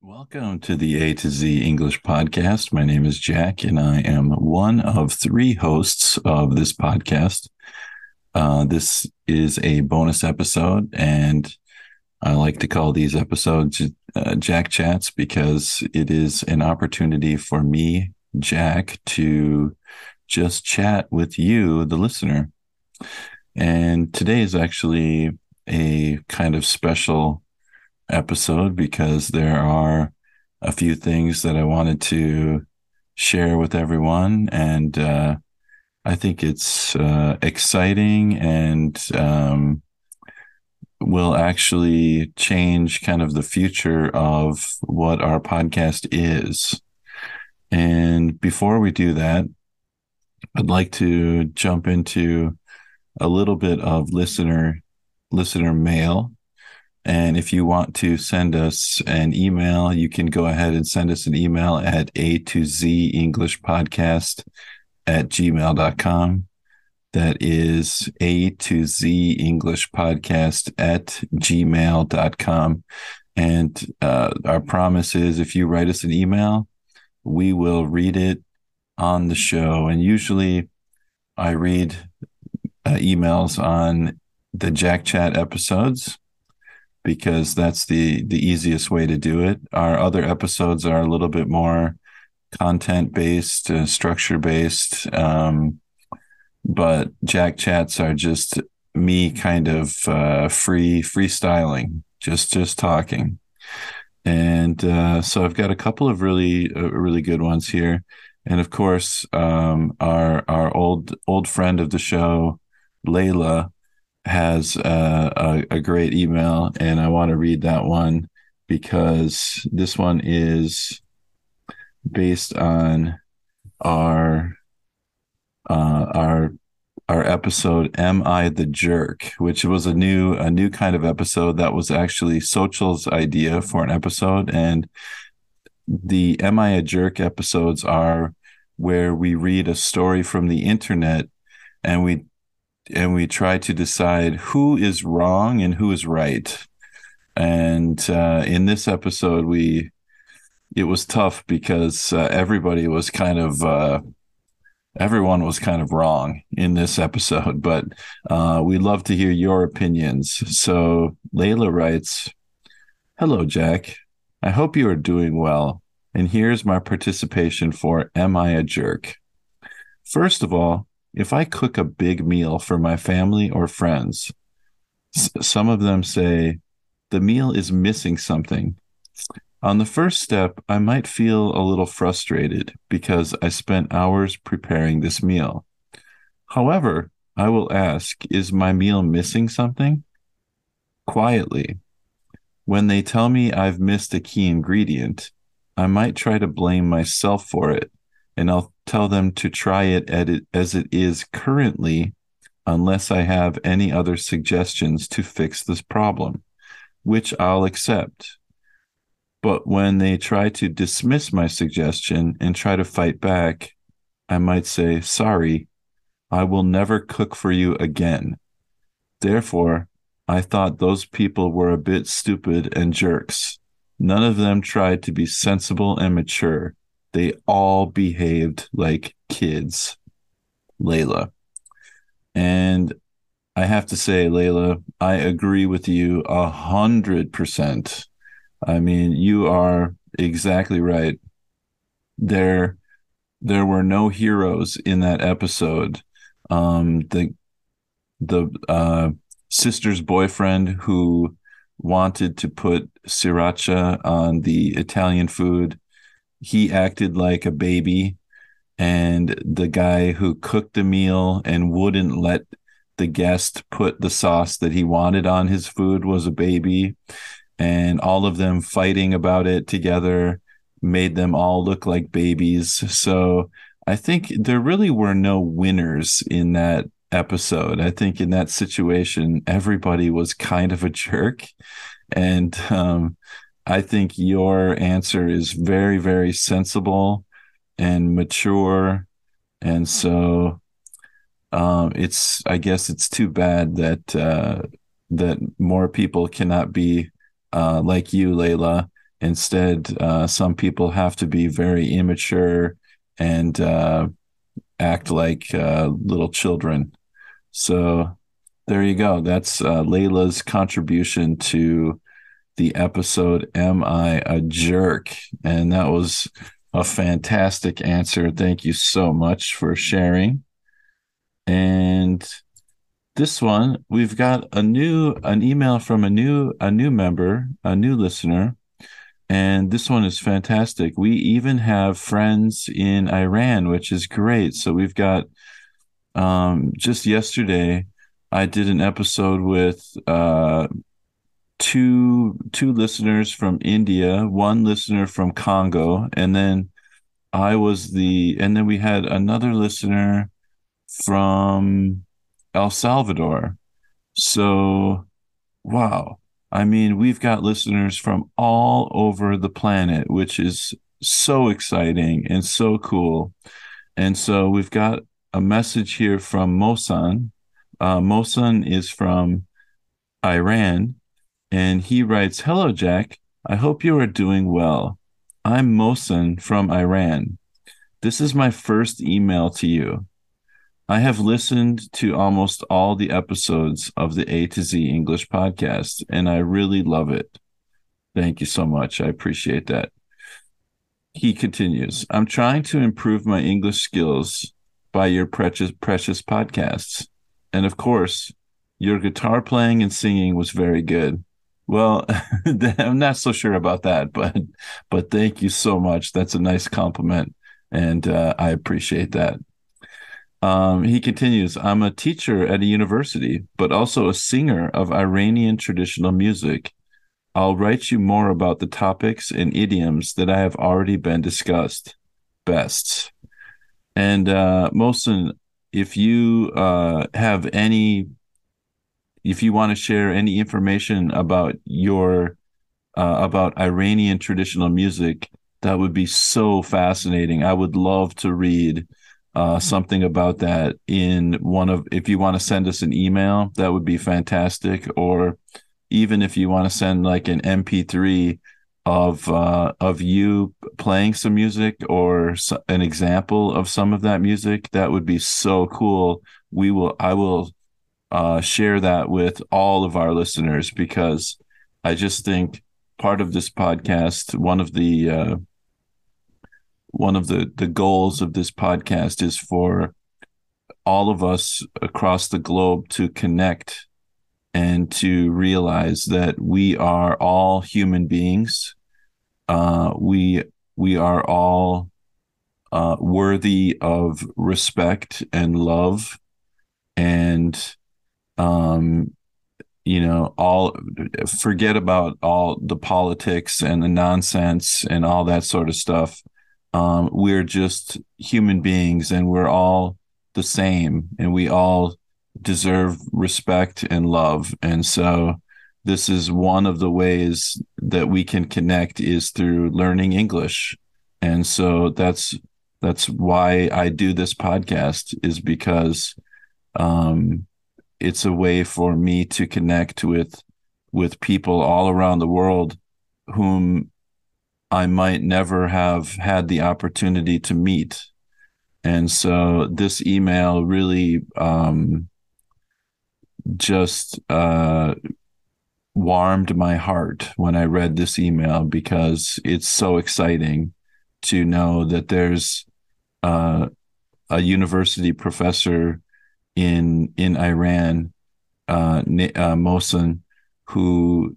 Welcome to the A to Z English podcast. My name is Jack, and I am one of three hosts of this podcast. Uh, this is a bonus episode, and I like to call these episodes uh, Jack Chats because it is an opportunity for me, Jack, to just chat with you, the listener. And today is actually a kind of special episode because there are a few things that I wanted to share with everyone. And uh, I think it's uh, exciting and um, will actually change kind of the future of what our podcast is. And before we do that, I'd like to jump into a little bit of listener listener mail and if you want to send us an email, you can go ahead and send us an email at a to z English podcast at gmail.com. That is a to z English podcast at gmail.com. And uh, our promise is if you write us an email, we will read it on the show. And usually I read uh, emails on the Jack Chat episodes because that's the the easiest way to do it. Our other episodes are a little bit more content based, uh, structure based, um, but Jack chats are just me kind of uh, free freestyling, just just talking. And uh, so I've got a couple of really uh, really good ones here, and of course um, our our old old friend of the show, Layla has uh, a, a great email, and I want to read that one because this one is based on our uh, our our episode "Am I the Jerk," which was a new a new kind of episode that was actually Social's idea for an episode, and the "Am I a Jerk" episodes are where we read a story from the internet and we and we try to decide who is wrong and who is right. And uh, in this episode, we it was tough because uh, everybody was kind of uh, everyone was kind of wrong in this episode. But uh, we love to hear your opinions. So Layla writes, "Hello, Jack. I hope you are doing well." And here's my participation for Am I a Jerk? First of all, if I cook a big meal for my family or friends, s- some of them say the meal is missing something. On the first step, I might feel a little frustrated because I spent hours preparing this meal. However, I will ask, is my meal missing something? Quietly. When they tell me I've missed a key ingredient, I might try to blame myself for it and I'll tell them to try it as it is currently, unless I have any other suggestions to fix this problem, which I'll accept. But when they try to dismiss my suggestion and try to fight back, I might say, Sorry, I will never cook for you again. Therefore, I thought those people were a bit stupid and jerks. None of them tried to be sensible and mature they all behaved like kids, Layla. And I have to say, Layla, I agree with you a hundred percent. I mean, you are exactly right. There, there were no heroes in that episode. Um, the the uh, sister's boyfriend who wanted to put sriracha on the Italian food he acted like a baby and the guy who cooked the meal and wouldn't let the guest put the sauce that he wanted on his food was a baby and all of them fighting about it together made them all look like babies. So I think there really were no winners in that episode. I think in that situation, everybody was kind of a jerk. And um, I think your answer is very, very sensible and mature. And so um, it's, I guess it's too bad that, uh, that more people cannot be uh, like you, Layla. Instead, uh, some people have to be very immature and uh, act like uh, little children. So there you go. That's uh, Layla's contribution to the episode Am I a Jerk? And that was a fantastic answer. Thank you so much for sharing. And this one, we've got a new an email from a new a new member, a new listener. And this one is fantastic. We even have friends in Iran, which is great. So we've got um, just yesterday, I did an episode with uh, two two listeners from India, one listener from Congo, and then I was the and then we had another listener from El Salvador. So, wow. I mean, we've got listeners from all over the planet, which is so exciting and so cool. And so we've got a message here from Mohsen. Uh, Mohsen is from Iran, and he writes Hello, Jack. I hope you are doing well. I'm Mohsen from Iran. This is my first email to you. I have listened to almost all the episodes of the A to Z English podcast, and I really love it. Thank you so much. I appreciate that. He continues I'm trying to improve my English skills by your precious, precious podcasts. And of course, your guitar playing and singing was very good. Well, I'm not so sure about that, but but thank you so much. That's a nice compliment, and uh, I appreciate that. Um, he continues, I'm a teacher at a university, but also a singer of Iranian traditional music. I'll write you more about the topics and idioms that I have already been discussed. Best. And uh, if you uh, have any, if you want to share any information about your, uh, about Iranian traditional music, that would be so fascinating. I would love to read uh, something about that in one of if you want to send us an email that would be fantastic or even if you want to send like an mp3 of uh, of you playing some music or an example of some of that music that would be so cool we will i will uh, share that with all of our listeners because i just think part of this podcast one of the uh, one of the the goals of this podcast is for all of us across the globe to connect and to realize that we are all human beings. Uh, we we are all uh, worthy of respect and love, and um, you know, all forget about all the politics and the nonsense and all that sort of stuff um, we're just human beings and we're all the same and we all deserve respect and love. And so this is one of the ways that we can connect is through learning English. And so that's that's why I do this podcast is because um, it's a way for me to connect with with people all around the world whom I might never have had the opportunity to meet. And so this email really um, just uh, warmed my heart when I read this email because it's so exciting to know that there's uh, a university professor in in Iran, uh, uh, Mohsen, who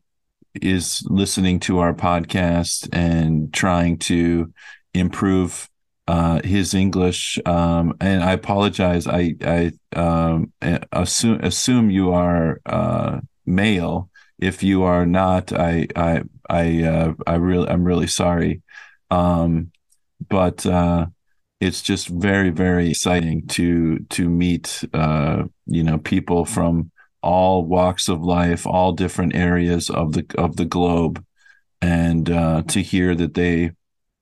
is listening to our podcast and trying to improve uh, his English. Um, and I apologize. I, I um, assume assume you are uh, male. if you are not, I I I uh, I really I'm really sorry. Um, but uh, it's just very very exciting to to meet uh, you know people from all walks of life, all different areas of the of the globe, and uh, to hear that they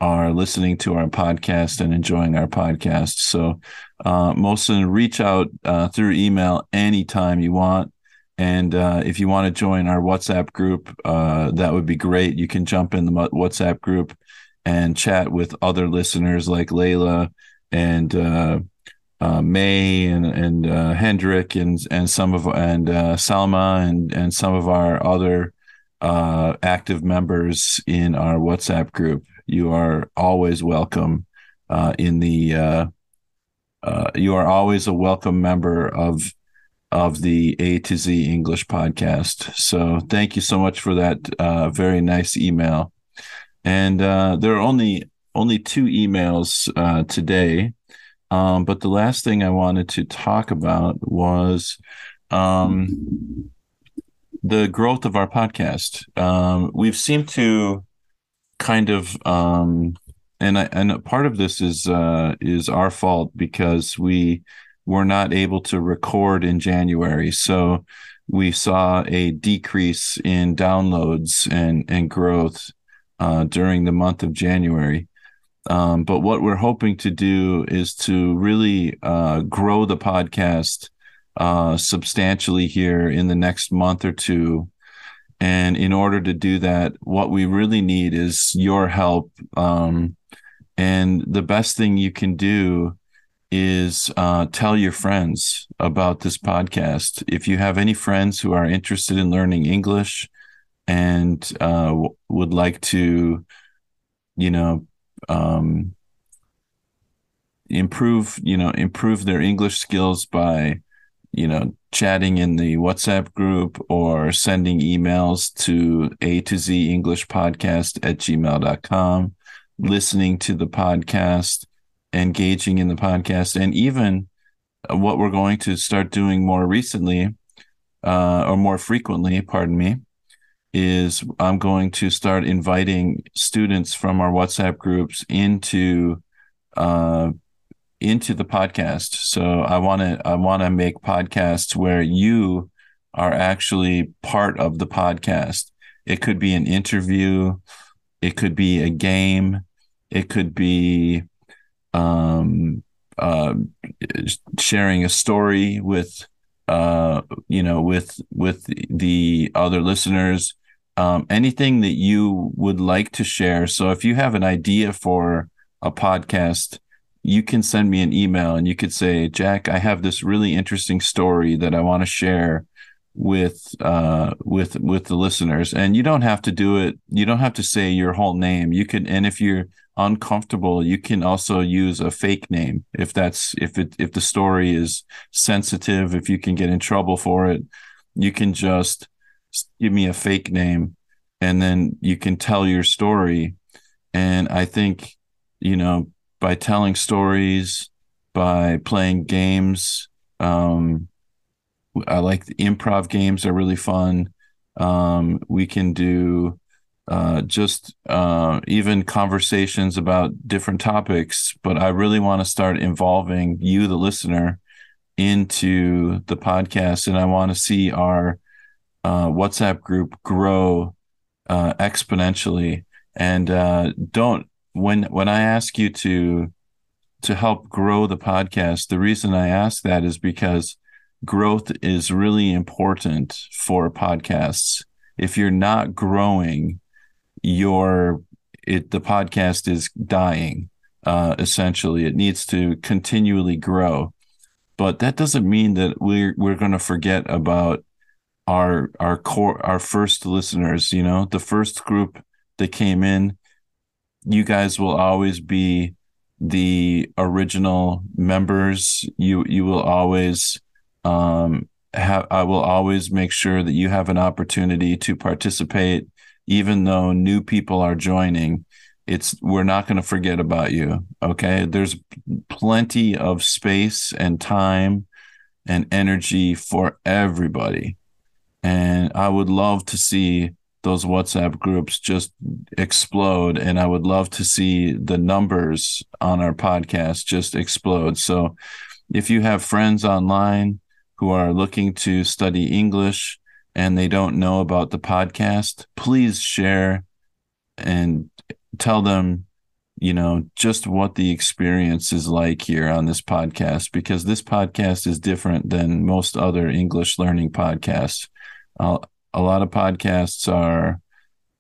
are listening to our podcast and enjoying our podcast. So, uh, Mohsen, reach out uh, through email anytime you want. And uh, if you want to join our WhatsApp group, uh, that would be great. You can jump in the WhatsApp group and chat with other listeners like Layla and uh, uh, May and and uh, Hendrik and and some of and uh, Salma and and some of our other uh, active members in our WhatsApp group. You are always welcome uh, in the. You are always a welcome member of of the A to Z English podcast. So thank you so much for that very nice email. And there are only only two emails today. Um, but the last thing I wanted to talk about was um, the growth of our podcast. Um, we've seemed to kind of, um, and I, and part of this is uh, is our fault because we were not able to record in January, so we saw a decrease in downloads and and growth uh, during the month of January. Um, but what we're hoping to do is to really uh, grow the podcast uh, substantially here in the next month or two. And in order to do that, what we really need is your help. Um, and the best thing you can do is uh, tell your friends about this podcast. If you have any friends who are interested in learning English and uh, w- would like to, you know, um, improve you know improve their english skills by you know chatting in the whatsapp group or sending emails to a to z english podcast at gmail.com listening to the podcast engaging in the podcast and even what we're going to start doing more recently uh, or more frequently pardon me is I'm going to start inviting students from our WhatsApp groups into uh, into the podcast. So I want to I want to make podcasts where you are actually part of the podcast. It could be an interview, it could be a game, it could be um, uh, sharing a story with uh, you know with with the other listeners um, anything that you would like to share. So if you have an idea for a podcast, you can send me an email and you could say, Jack, I have this really interesting story that I want to share with uh with with the listeners. And you don't have to do it. You don't have to say your whole name. You can and if you're uncomfortable you can also use a fake name if that's if it if the story is sensitive if you can get in trouble for it. You can just give me a fake name and then you can tell your story. And i think you know by telling stories by playing games um i like the improv games are really fun. Um we can do uh, just uh, even conversations about different topics, but I really want to start involving you, the listener, into the podcast, and I want to see our uh, WhatsApp group grow uh, exponentially. And uh, don't when when I ask you to to help grow the podcast, the reason I ask that is because growth is really important for podcasts. If you're not growing, your it the podcast is dying. Uh, essentially, it needs to continually grow, but that doesn't mean that we're we're going to forget about our our core our first listeners you know the first group that came in you guys will always be the original members. You you will always um have I will always make sure that you have an opportunity to participate even though new people are joining. It's we're not going to forget about you okay? There's plenty of space and time and energy for everybody And I would love to see those WhatsApp groups just explode. And I would love to see the numbers on our podcast just explode. So if you have friends online who are looking to study English and they don't know about the podcast, please share and tell them you know just what the experience is like here on this podcast because this podcast is different than most other english learning podcasts. Uh, a lot of podcasts are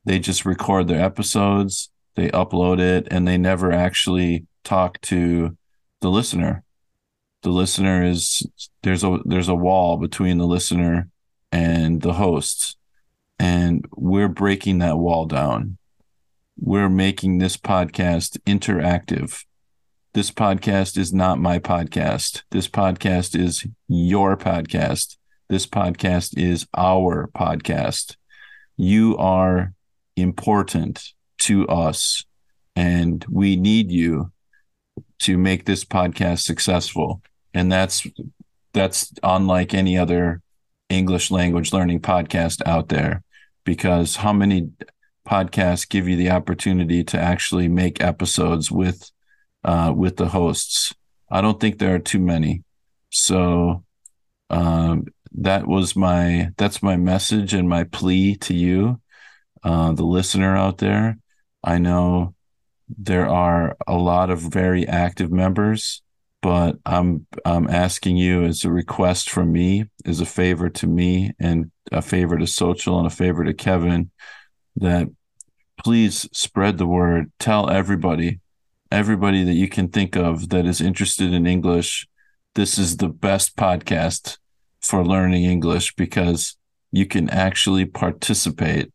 they just record their episodes they upload it and they never actually talk to the listener. The listener is there's a there's a wall between the listener and the hosts and we're breaking that wall down we're making this podcast interactive this podcast is not my podcast this podcast is your podcast this podcast is our podcast. You are important to us, and we need you to make this podcast successful. And that's that's unlike any other English language learning podcast out there because how many podcasts give you the opportunity to actually make episodes with uh, with the hosts? I don't think there are too many. So um, that was my that's my message and my plea to you, uh, the listener out there. I know there are a lot of very active members, but I'm I'm asking you as a request from me, as a favor to me, and a favor to Social and a favor to Kevin, that please spread the word. Tell everybody, everybody that you can think of that is interested in English. This is the best podcast for learning English because you can actually participate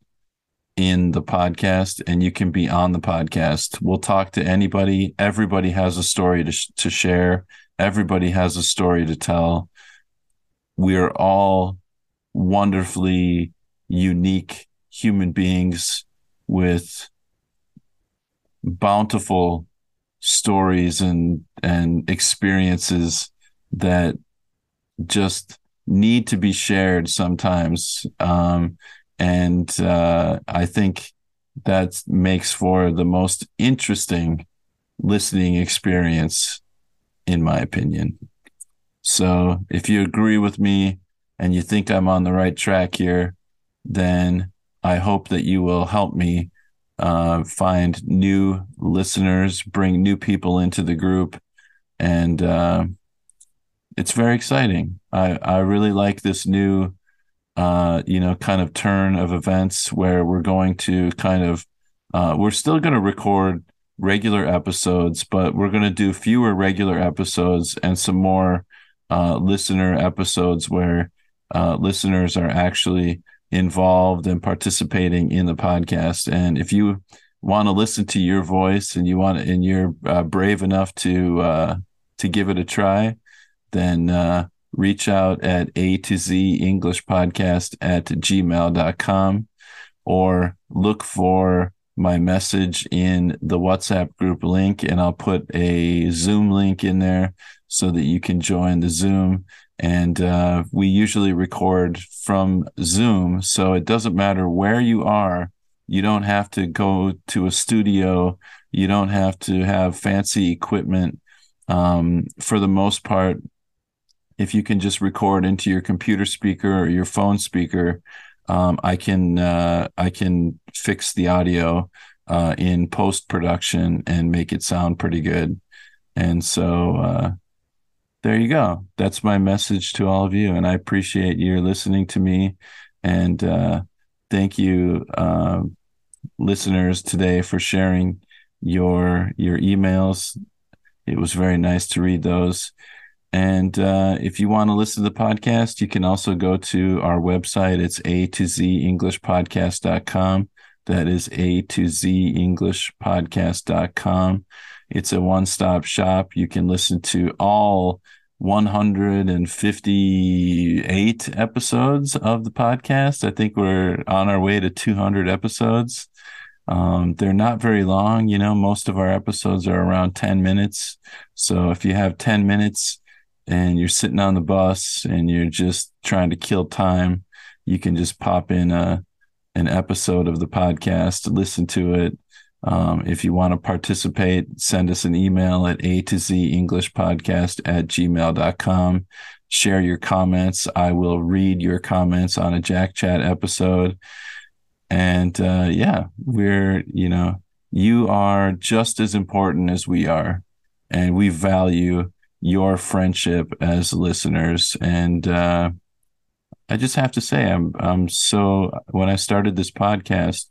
in the podcast and you can be on the podcast. We'll talk to anybody. Everybody has a story to, sh- to share, everybody has a story to tell. We are all wonderfully unique human beings with bountiful stories and and experiences that just need to be shared sometimes. Um, and uh, I think that makes for the most interesting listening experience, in my opinion. So if you agree with me and you think I'm on the right track here, then I hope that you will help me uh, find new listeners, bring new people into the group, and uh, it's very exciting. I I really like this new, uh, you know, kind of turn of events where we're going to kind of, uh, we're still going to record regular episodes, but we're going to do fewer regular episodes and some more uh, listener episodes where uh, listeners are actually involved and participating in the podcast. And if you want to listen to your voice and you want and you're uh, brave enough to uh, to give it a try, then uh, reach out at A to Z English podcast at gmail.com or look for my message in the WhatsApp group link, and I'll put a Zoom link in there so that you can join the Zoom. And uh, we usually record from Zoom, so it doesn't matter where you are. You don't have to go to a studio. You don't have to have fancy equipment. Um, for the most part, if you can just record into your computer speaker or your phone speaker, um, I can uh, I can fix the audio uh, in post production and make it sound pretty good. And so uh, there you go. That's my message to all of you, and I appreciate your listening to me. And uh, thank you, uh, listeners, today for sharing your your emails. It was very nice to read those. And uh, if you want to listen to the podcast, you can also go to our website. It's a to z English podcast.com. That is a to z English podcast.com. It's a one stop shop. You can listen to all 158 episodes of the podcast. I think we're on our way to 200 episodes. Um, they're not very long. You know, most of our episodes are around 10 minutes. So if you have 10 minutes, and you're sitting on the bus and you're just trying to kill time you can just pop in a an episode of the podcast, listen to it. Um, if you want to participate, send us an email at a to z English podcast at gmail.com. Share your comments. I will read your comments on a Jack Chat episode. And uh, yeah, we're, you know, you are just as important as we are. And we value your friendship as listeners. And uh, I just have to say, I'm I'm so when I started this podcast,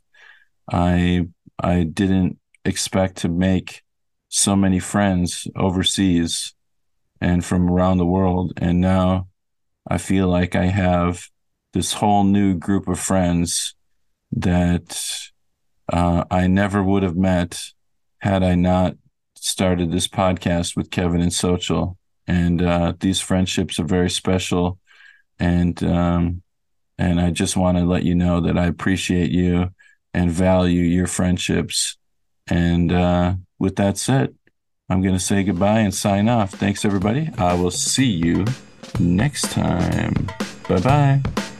I I didn't expect to make so many friends overseas and from around the world, and now I feel like I have this whole new group of friends that uh, I never would have met had I not started this podcast with Kevin and Social. And uh, these friendships are very special and um, and I just want to let you know that I appreciate you and value your friendships. And uh, with that said, I'm going to say goodbye and sign off. Thanks, everybody. I will see you next time. Bye bye.